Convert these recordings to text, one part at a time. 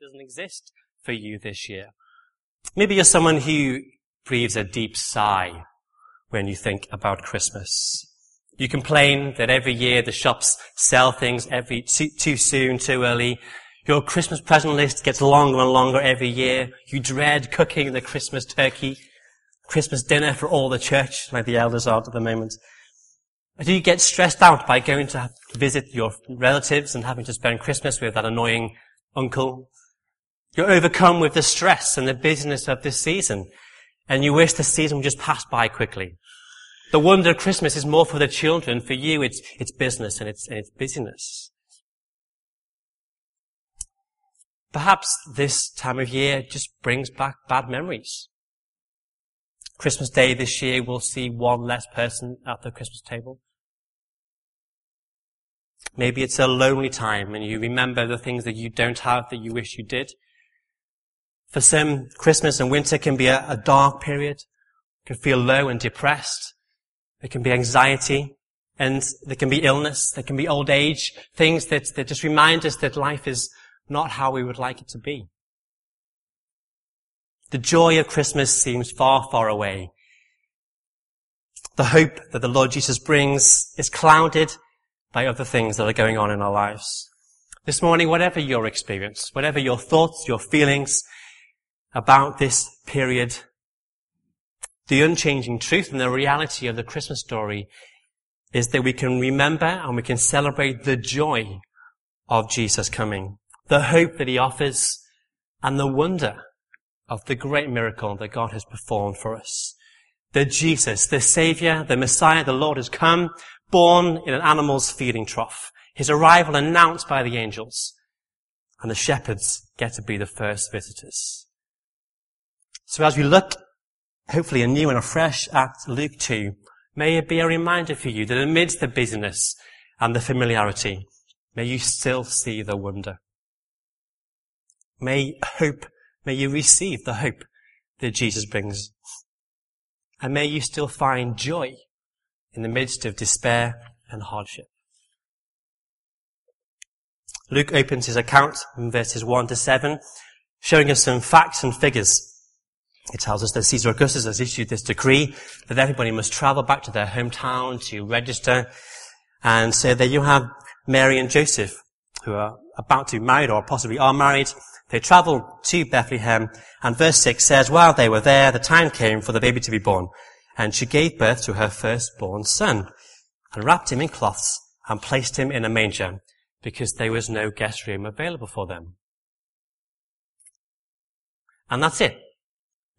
doesn't exist for you this year. Maybe you're someone who breathes a deep sigh when you think about Christmas. You complain that every year the shops sell things every too, too soon, too early. Your Christmas present list gets longer and longer every year. You dread cooking the Christmas turkey, Christmas dinner for all the church, like the elders are at the moment. Do you get stressed out by going to visit your relatives and having to spend Christmas with that annoying uncle? You're overcome with the stress and the busyness of this season, and you wish the season would just pass by quickly. The wonder of Christmas is more for the children. For you, it's, it's business and it's, and it's busyness. Perhaps this time of year just brings back bad memories. Christmas Day this year, we'll see one less person at the Christmas table. Maybe it's a lonely time and you remember the things that you don't have that you wish you did. For some, Christmas and winter can be a, a dark period. You can feel low and depressed. There can be anxiety and there can be illness. There can be old age. Things that, that just remind us that life is not how we would like it to be. The joy of Christmas seems far, far away. The hope that the Lord Jesus brings is clouded by other things that are going on in our lives. This morning, whatever your experience, whatever your thoughts, your feelings about this period, the unchanging truth and the reality of the Christmas story is that we can remember and we can celebrate the joy of Jesus coming, the hope that he offers, and the wonder of the great miracle that God has performed for us. That Jesus, the Savior, the Messiah, the Lord has come, born in an animal's feeding trough. His arrival announced by the angels. And the shepherds get to be the first visitors. So as we look hopefully anew and afresh at Luke 2, may it be a reminder for you that amidst the busyness and the familiarity, may you still see the wonder. May hope, may you receive the hope that Jesus brings. And may you still find joy in the midst of despair and hardship. Luke opens his account in verses 1 to 7, showing us some facts and figures it tells us that Caesar Augustus has issued this decree that everybody must travel back to their hometown to register. And so there you have Mary and Joseph, who are about to be married or possibly are married. They travel to Bethlehem, and verse 6 says, while they were there, the time came for the baby to be born, and she gave birth to her firstborn son, and wrapped him in cloths, and placed him in a manger, because there was no guest room available for them. And that's it.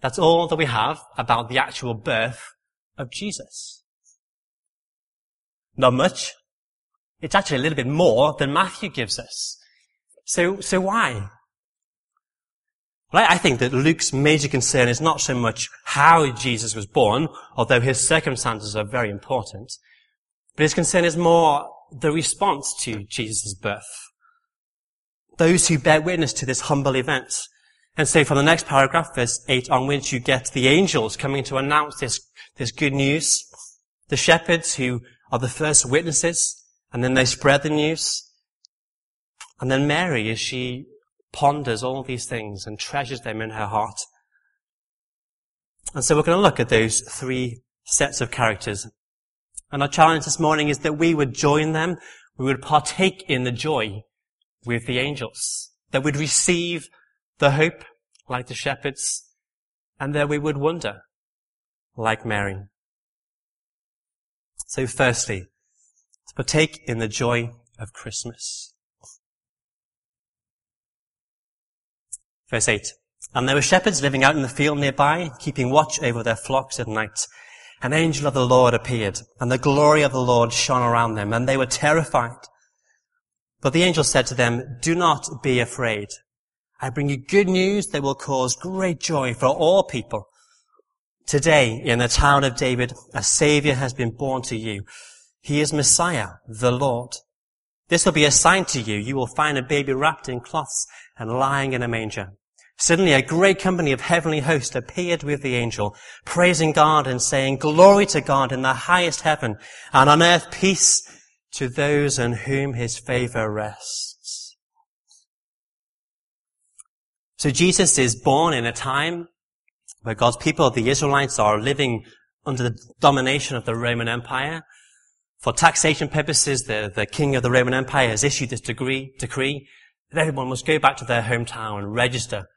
That's all that we have about the actual birth of Jesus. Not much. It's actually a little bit more than Matthew gives us. So, so why? Well, I think that Luke's major concern is not so much how Jesus was born, although his circumstances are very important, but his concern is more the response to Jesus' birth. Those who bear witness to this humble event and so from the next paragraph, verse 8 onwards, you get the angels coming to announce this, this good news. The shepherds who are the first witnesses, and then they spread the news. And then Mary, as she ponders all these things and treasures them in her heart. And so we're going to look at those three sets of characters. And our challenge this morning is that we would join them, we would partake in the joy with the angels, that we'd receive the hope, like the shepherds, and that we would wonder, like Mary. So firstly, to partake in the joy of Christmas. Verse 8. And there were shepherds living out in the field nearby, keeping watch over their flocks at night. An angel of the Lord appeared, and the glory of the Lord shone around them, and they were terrified. But the angel said to them, Do not be afraid. I bring you good news that will cause great joy for all people. Today, in the town of David, a savior has been born to you. He is Messiah, the Lord. This will be a sign to you. You will find a baby wrapped in cloths and lying in a manger. Suddenly a great company of heavenly hosts appeared with the angel, praising God and saying, glory to God in the highest heaven and on earth peace to those on whom his favor rests. So Jesus is born in a time where God's people, the Israelites, are living under the domination of the Roman Empire. For taxation purposes, the, the king of the Roman Empire has issued this decree, decree that everyone must go back to their hometown and register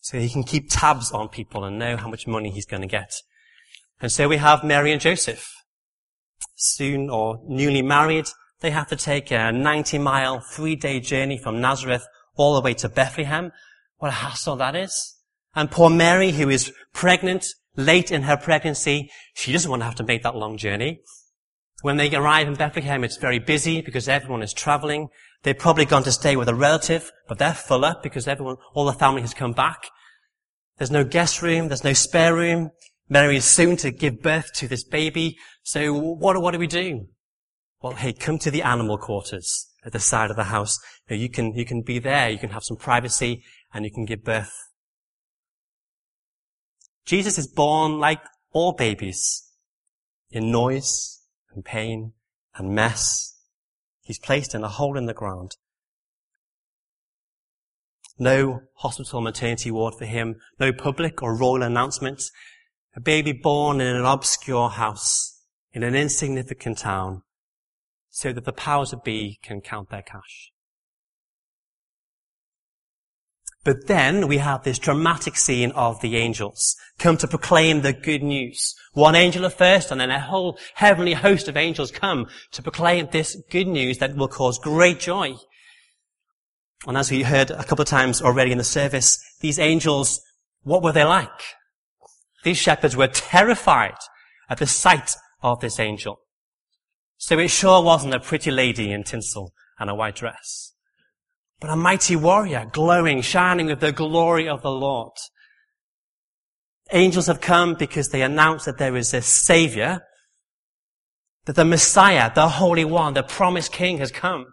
so he can keep tabs on people and know how much money he's going to get. And so we have Mary and Joseph. Soon or newly married, they have to take a 90 mile, three day journey from Nazareth all the way to Bethlehem. What a hassle that is. And poor Mary, who is pregnant, late in her pregnancy, she doesn't want to have to make that long journey. When they arrive in Bethlehem, it's very busy because everyone is traveling. They've probably gone to stay with a relative, but they're full up because everyone, all the family has come back. There's no guest room. There's no spare room. Mary is soon to give birth to this baby. So what, what do we do? Well, hey, come to the animal quarters at the side of the house. You, know, you can, you can be there. You can have some privacy and you can give birth. Jesus is born like all babies in noise and pain and mess. He's placed in a hole in the ground. No hospital maternity ward for him, no public or royal announcement. A baby born in an obscure house in an insignificant town so that the powers that be can count their cash. But then we have this dramatic scene of the angels come to proclaim the good news. One angel at first, and then a whole heavenly host of angels come to proclaim this good news that will cause great joy. And as we heard a couple of times already in the service, these angels, what were they like? These shepherds were terrified at the sight of this angel. So it sure wasn't a pretty lady in tinsel and a white dress but a mighty warrior, glowing, shining with the glory of the Lord. Angels have come because they announce that there is a savior, that the Messiah, the Holy One, the promised King has come.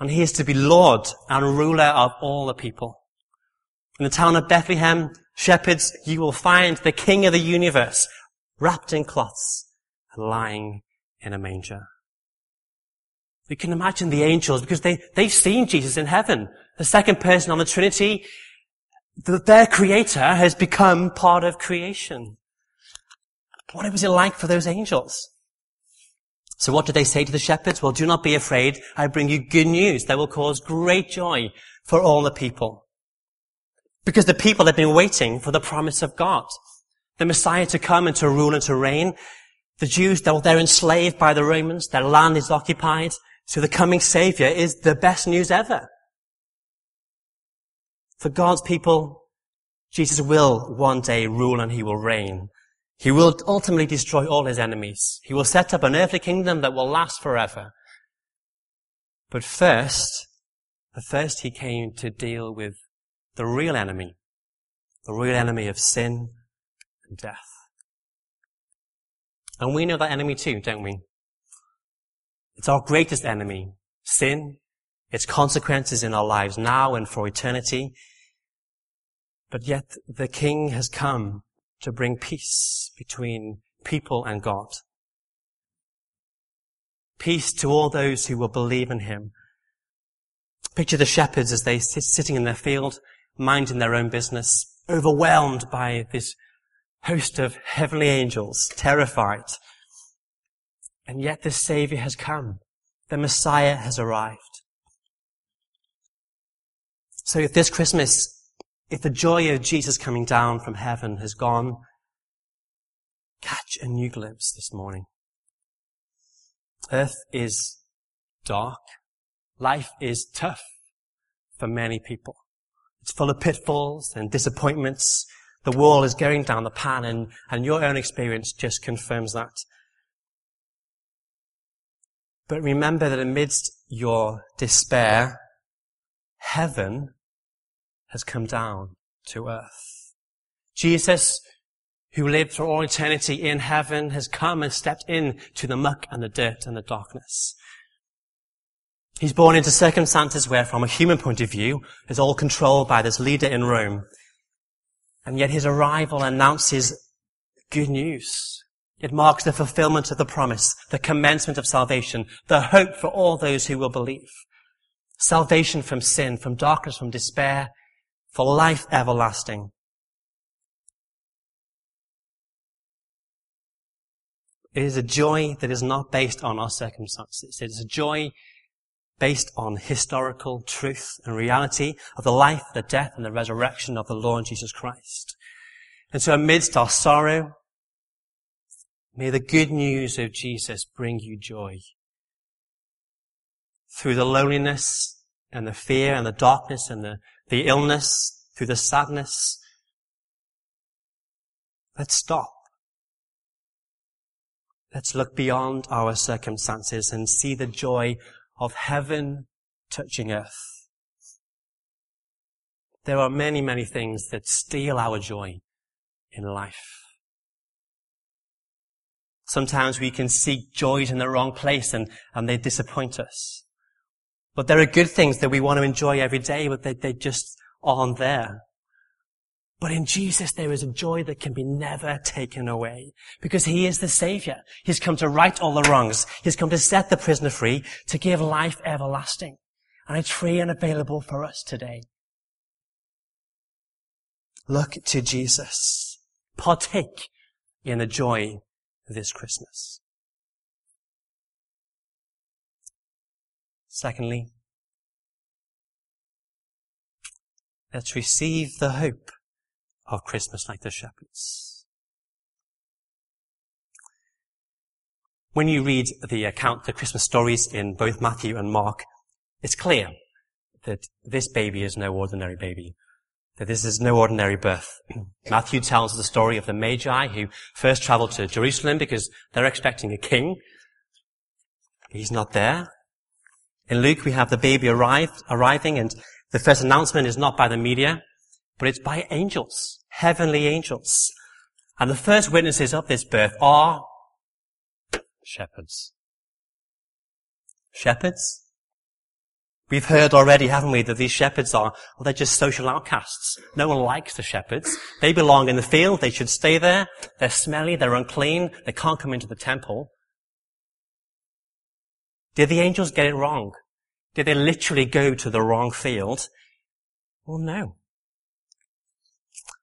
And he is to be Lord and ruler of all the people. In the town of Bethlehem, shepherds, you will find the King of the universe wrapped in cloths and lying in a manger. We can imagine the angels because they, they've seen Jesus in heaven. The second person on the Trinity, the, their creator has become part of creation. What was it like for those angels? So what did they say to the shepherds? Well, do not be afraid. I bring you good news that will cause great joy for all the people. Because the people have been waiting for the promise of God. The Messiah to come and to rule and to reign. The Jews, they're enslaved by the Romans. Their land is occupied. So the coming Savior is the best news ever. For God's people, Jesus will one day rule and he will reign. He will ultimately destroy all his enemies. He will set up an earthly kingdom that will last forever. But first, the first he came to deal with the real enemy, the real enemy of sin and death. And we know that enemy too, don't we? It's our greatest enemy, sin, its consequences in our lives now and for eternity. But yet the King has come to bring peace between people and God. Peace to all those who will believe in Him. Picture the shepherds as they sit sitting in their field, minding their own business, overwhelmed by this host of heavenly angels, terrified and yet the Savior has come. The Messiah has arrived. So if this Christmas, if the joy of Jesus coming down from heaven has gone, catch a new glimpse this morning. Earth is dark. Life is tough for many people. It's full of pitfalls and disappointments. The world is going down the pan and, and your own experience just confirms that. But remember that amidst your despair, heaven has come down to earth. Jesus, who lived for all eternity in heaven, has come and stepped in to the muck and the dirt and the darkness. He's born into circumstances where, from a human point of view, is all controlled by this leader in Rome. And yet his arrival announces good news. It marks the fulfillment of the promise, the commencement of salvation, the hope for all those who will believe. Salvation from sin, from darkness, from despair, for life everlasting. It is a joy that is not based on our circumstances. It is a joy based on historical truth and reality of the life, the death, and the resurrection of the Lord Jesus Christ. And so amidst our sorrow, may the good news of Jesus bring you joy. Through the loneliness and the fear and the darkness and the, the illness, through the sadness, let's stop Let's look beyond our circumstances and see the joy of heaven touching earth. There are many, many things that steal our joy in life. Sometimes we can seek joys in the wrong place and, and they disappoint us. But there are good things that we want to enjoy every day, but they, they just aren't there. But in Jesus, there is a joy that can be never taken away because He is the Savior. He's come to right all the wrongs. He's come to set the prisoner free, to give life everlasting. And it's free and available for us today. Look to Jesus. Partake in the joy this Christmas. Secondly, let's receive the hope of Christmas like the shepherds. When you read the account, the Christmas stories in both Matthew and Mark, it's clear that this baby is no ordinary baby. That this is no ordinary birth. Matthew tells the story of the Magi who first traveled to Jerusalem because they're expecting a king. He's not there. In Luke, we have the baby arrived, arriving and the first announcement is not by the media but it's by angels, heavenly angels. And the first witnesses of this birth are shepherds. Shepherds? We've heard already, haven't we, that these shepherds are, well, they're just social outcasts. No one likes the shepherds. They belong in the field. They should stay there. They're smelly. They're unclean. They can't come into the temple. Did the angels get it wrong? Did they literally go to the wrong field? Well, no.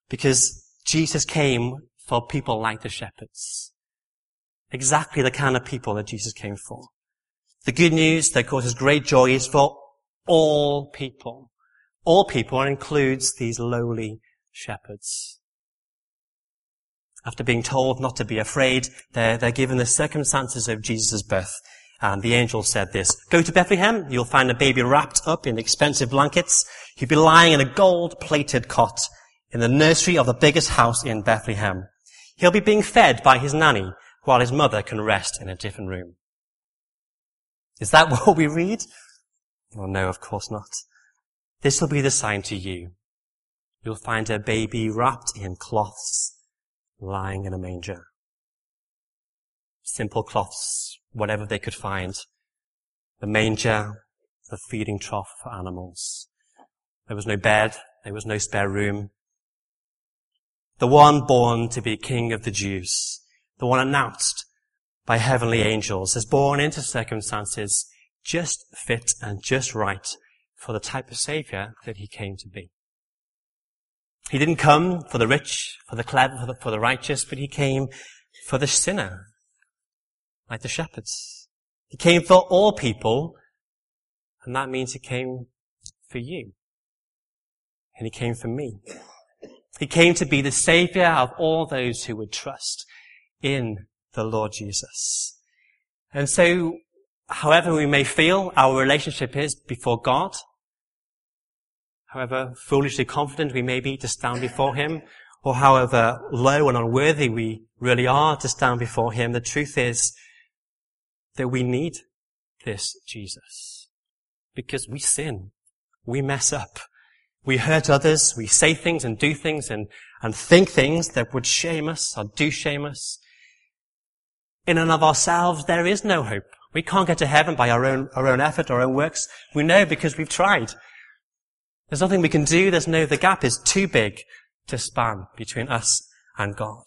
Because Jesus came for people like the shepherds. Exactly the kind of people that Jesus came for. The good news that causes great joy is for all people. All people includes these lowly shepherds. After being told not to be afraid, they're, they're given the circumstances of Jesus' birth. And the angel said this, go to Bethlehem, you'll find a baby wrapped up in expensive blankets. He'll be lying in a gold-plated cot in the nursery of the biggest house in Bethlehem. He'll be being fed by his nanny while his mother can rest in a different room. Is that what we read? Well, no, of course not. This will be the sign to you. You'll find a baby wrapped in cloths, lying in a manger. Simple cloths, whatever they could find. The manger, the feeding trough for animals. There was no bed, there was no spare room the one born to be King of the Jews, the one announced by heavenly angels, is born into circumstances just fit and just right for the type of Savior that he came to be. He didn't come for the rich, for the clever, for the, for the righteous, but he came for the sinner, like the shepherds. He came for all people, and that means he came for you. And he came for me. He came to be the savior of all those who would trust in the Lord Jesus. And so, however we may feel our relationship is before God, however foolishly confident we may be to stand before Him, or however low and unworthy we really are to stand before Him, the truth is that we need this Jesus. Because we sin. We mess up. We hurt others, we say things and do things and, and think things that would shame us or do shame us. In and of ourselves, there is no hope. We can't get to heaven by our own, our own effort, our own works. We know because we've tried. There's nothing we can do. There's no, the gap is too big to span between us and God.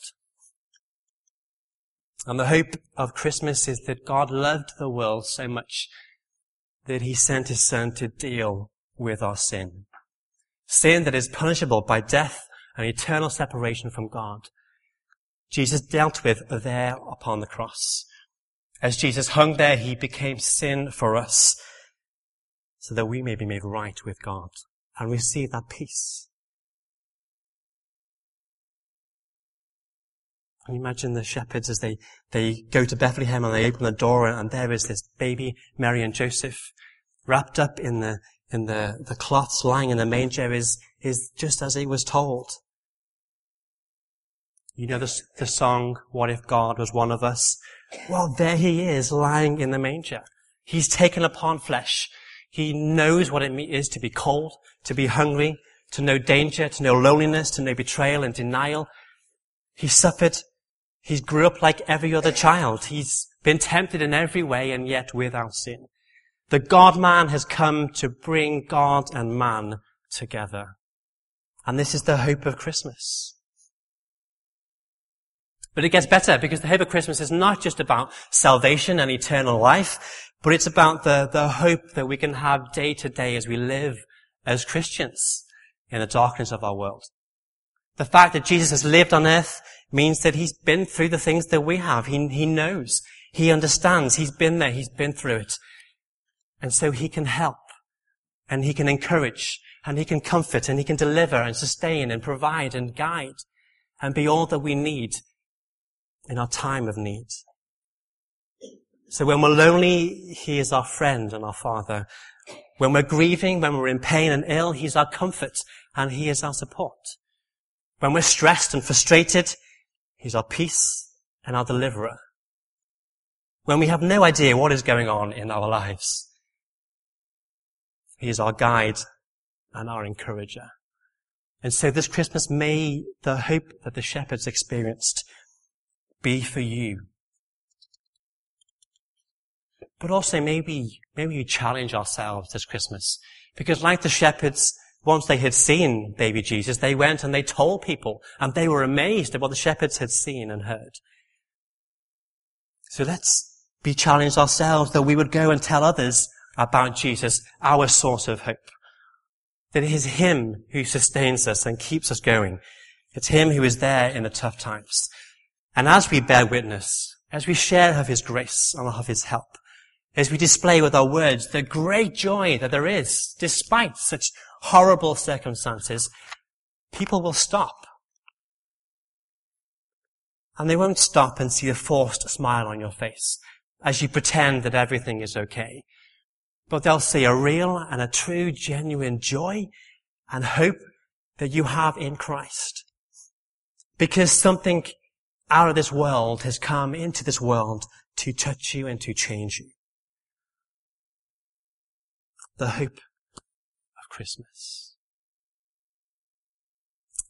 And the hope of Christmas is that God loved the world so much that he sent his son to deal with our sin sin that is punishable by death and eternal separation from God. Jesus dealt with there upon the cross. As Jesus hung there, he became sin for us so that we may be made right with God and receive that peace. You imagine the shepherds as they, they go to Bethlehem and they open the door and there is this baby, Mary and Joseph, wrapped up in the, in the, the cloths lying in the manger is, is just as he was told. You know the, the song, What If God Was One of Us? Well, there he is lying in the manger. He's taken upon flesh. He knows what it is to be cold, to be hungry, to know danger, to know loneliness, to know betrayal and denial. He suffered. He grew up like every other child. He's been tempted in every way and yet without sin. The God-man has come to bring God and man together. And this is the hope of Christmas. But it gets better because the hope of Christmas is not just about salvation and eternal life, but it's about the, the hope that we can have day to day as we live as Christians in the darkness of our world. The fact that Jesus has lived on earth means that he's been through the things that we have. He, he knows. He understands. He's been there. He's been through it. And so he can help and he can encourage and he can comfort and he can deliver and sustain and provide and guide and be all that we need in our time of need. So when we're lonely, he is our friend and our father. When we're grieving, when we're in pain and ill, he's our comfort and he is our support. When we're stressed and frustrated, he's our peace and our deliverer. When we have no idea what is going on in our lives, he is our guide and our encourager. And so this Christmas, may the hope that the shepherds experienced be for you. But also maybe, maybe you challenge ourselves this Christmas. Because like the shepherds, once they had seen baby Jesus, they went and they told people and they were amazed at what the shepherds had seen and heard. So let's be challenged ourselves that we would go and tell others about Jesus, our source of hope. That it is Him who sustains us and keeps us going. It's Him who is there in the tough times. And as we bear witness, as we share of His grace and of His help, as we display with our words the great joy that there is, despite such horrible circumstances, people will stop. And they won't stop and see a forced smile on your face as you pretend that everything is okay but they'll see a real and a true, genuine joy and hope that you have in Christ. Because something out of this world has come into this world to touch you and to change you. The hope of Christmas.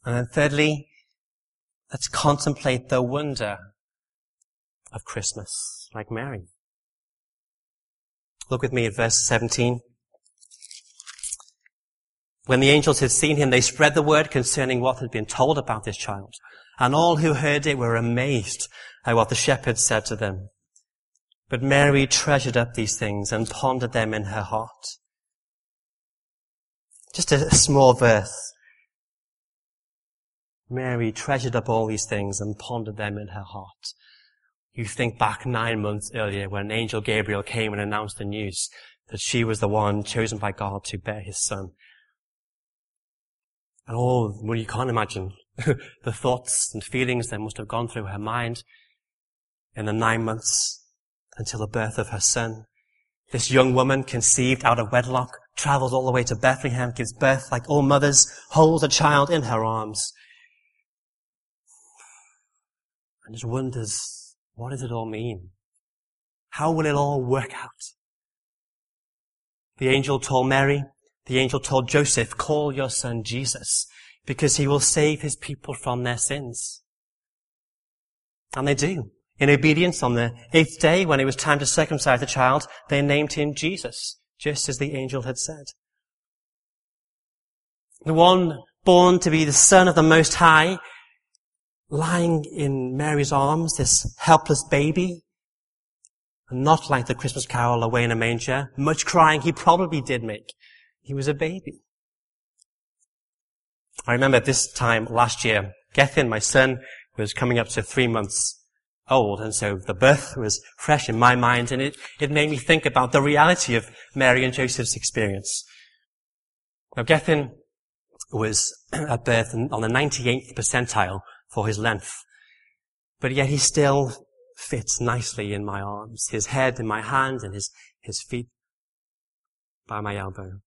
And then thirdly, let's contemplate the wonder of Christmas, like Mary. Look with me at verse 17. When the angels had seen him, they spread the word concerning what had been told about this child. And all who heard it were amazed at what the shepherds said to them. But Mary treasured up these things and pondered them in her heart. Just a small verse. Mary treasured up all these things and pondered them in her heart. You think back nine months earlier when angel Gabriel came and announced the news that she was the one chosen by God to bear his son. And oh, well, you can't imagine the thoughts and feelings that must have gone through her mind in the nine months until the birth of her son. This young woman conceived out of wedlock, travels all the way to Bethlehem, gives birth like all mothers, holds a child in her arms, and just wonders what does it all mean? How will it all work out? The angel told Mary, the angel told Joseph, call your son Jesus, because he will save his people from their sins. And they do. In obedience, on the eighth day, when it was time to circumcise the child, they named him Jesus, just as the angel had said. The one born to be the son of the Most High lying in Mary's arms, this helpless baby, not like the Christmas carol away in a manger, much crying he probably did make. He was a baby. I remember this time last year, Gethin, my son, was coming up to three months old, and so the birth was fresh in my mind, and it, it made me think about the reality of Mary and Joseph's experience. Now, Gethin was at birth on the 98th percentile for his length, but yet he still fits nicely in my arms, his head in my hand, and his, his feet by my elbow.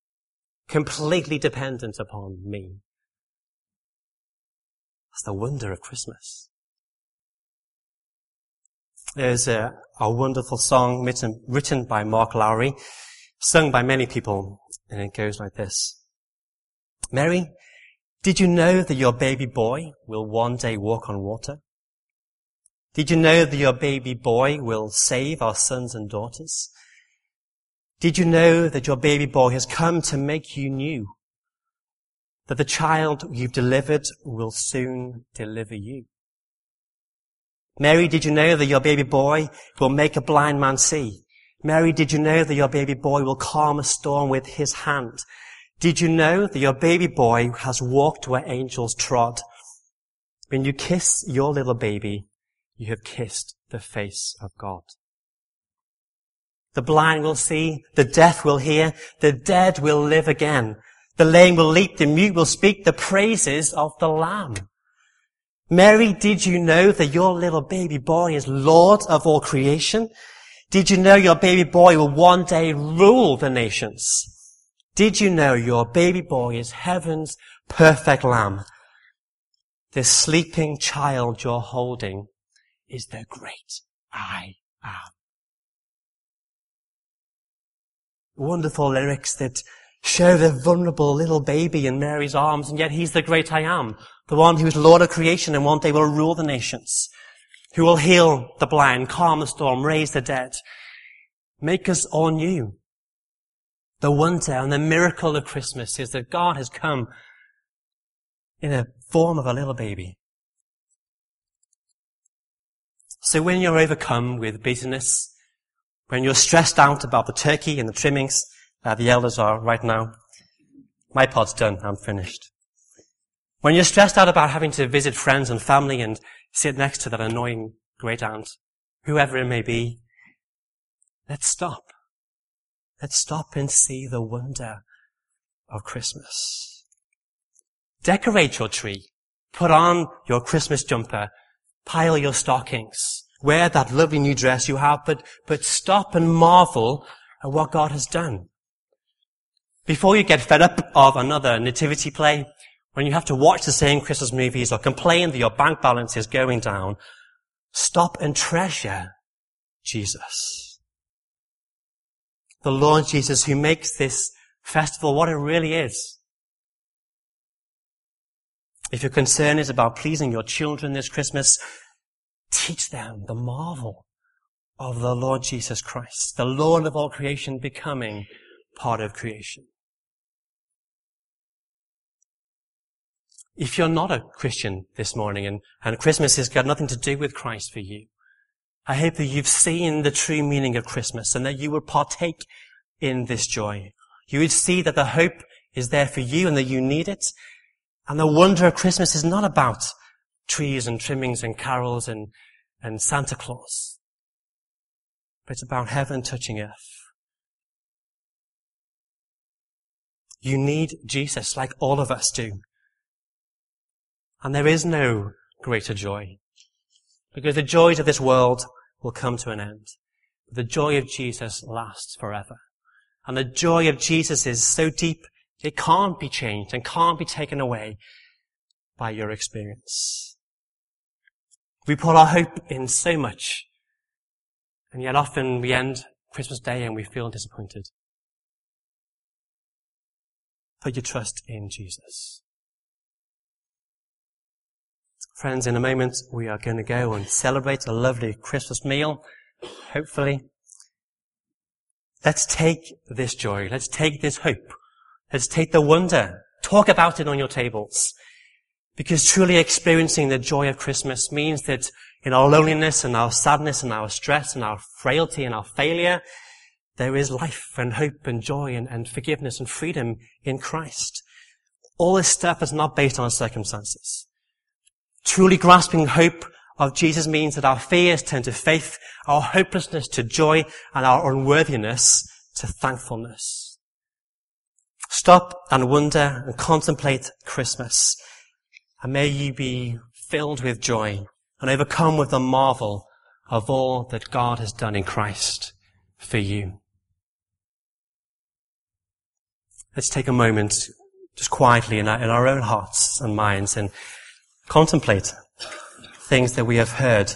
Completely dependent upon me. That's the wonder of Christmas. There's a, a wonderful song written, written by Mark Lowry, sung by many people, and it goes like this. Mary, did you know that your baby boy will one day walk on water? Did you know that your baby boy will save our sons and daughters? Did you know that your baby boy has come to make you new? That the child you've delivered will soon deliver you? Mary, did you know that your baby boy will make a blind man see? Mary, did you know that your baby boy will calm a storm with his hand? Did you know that your baby boy has walked where angels trod? When you kiss your little baby, you have kissed the face of God. The blind will see, the deaf will hear, the dead will live again. The lame will leap, the mute will speak the praises of the Lamb. Mary, did you know that your little baby boy is Lord of all creation? Did you know your baby boy will one day rule the nations? Did you know your baby boy is heaven's perfect lamb? This sleeping child you're holding is the great I am. wonderful lyrics that show the vulnerable little baby in Mary's arms, and yet he's the great I am, the one who is Lord of creation and one day will rule the nations, who will heal the blind, calm the storm, raise the dead, make us all new. The wonder and the miracle of Christmas is that God has come in a form of a little baby. So when you're overcome with busyness, when you're stressed out about the turkey and the trimmings, uh, the elders are right now. My part's done. I'm finished. When you're stressed out about having to visit friends and family and sit next to that annoying great aunt, whoever it may be, let's stop. Let's stop and see the wonder of Christmas. Decorate your tree. Put on your Christmas jumper. Pile your stockings. Wear that lovely new dress you have, but, but stop and marvel at what God has done. Before you get fed up of another nativity play, when you have to watch the same Christmas movies or complain that your bank balance is going down, stop and treasure Jesus. The Lord Jesus who makes this festival what it really is. If your concern is about pleasing your children this Christmas, Teach them the marvel of the Lord Jesus Christ, the Lord of all creation becoming part of creation. If you're not a Christian this morning and, and Christmas has got nothing to do with Christ for you, I hope that you've seen the true meaning of Christmas and that you will partake in this joy. You would see that the hope is there for you and that you need it. And the wonder of Christmas is not about trees and trimmings and carols and, and Santa Claus. But it's about heaven touching earth. You need Jesus like all of us do. And there is no greater joy. Because the joys of this world will come to an end. But the joy of Jesus lasts forever. And the joy of Jesus is so deep, it can't be changed and can't be taken away by your experience. We put our hope in so much, and yet often we end Christmas Day and we feel disappointed. Put your trust in Jesus. Friends, in a moment we are going to go and celebrate a lovely Christmas meal, hopefully. Let's take this joy. Let's take this hope. Let's take the wonder. Talk about it on your tables. Because truly experiencing the joy of Christmas means that in our loneliness and our sadness and our stress and our frailty and our failure, there is life and hope and joy and, and forgiveness and freedom in Christ. All this stuff is not based on circumstances. Truly grasping hope of Jesus means that our fears turn to faith, our hopelessness to joy, and our unworthiness to thankfulness. Stop and wonder and contemplate Christmas. And may you be filled with joy and overcome with the marvel of all that God has done in Christ for you. Let's take a moment just quietly in our, in our own hearts and minds and contemplate things that we have heard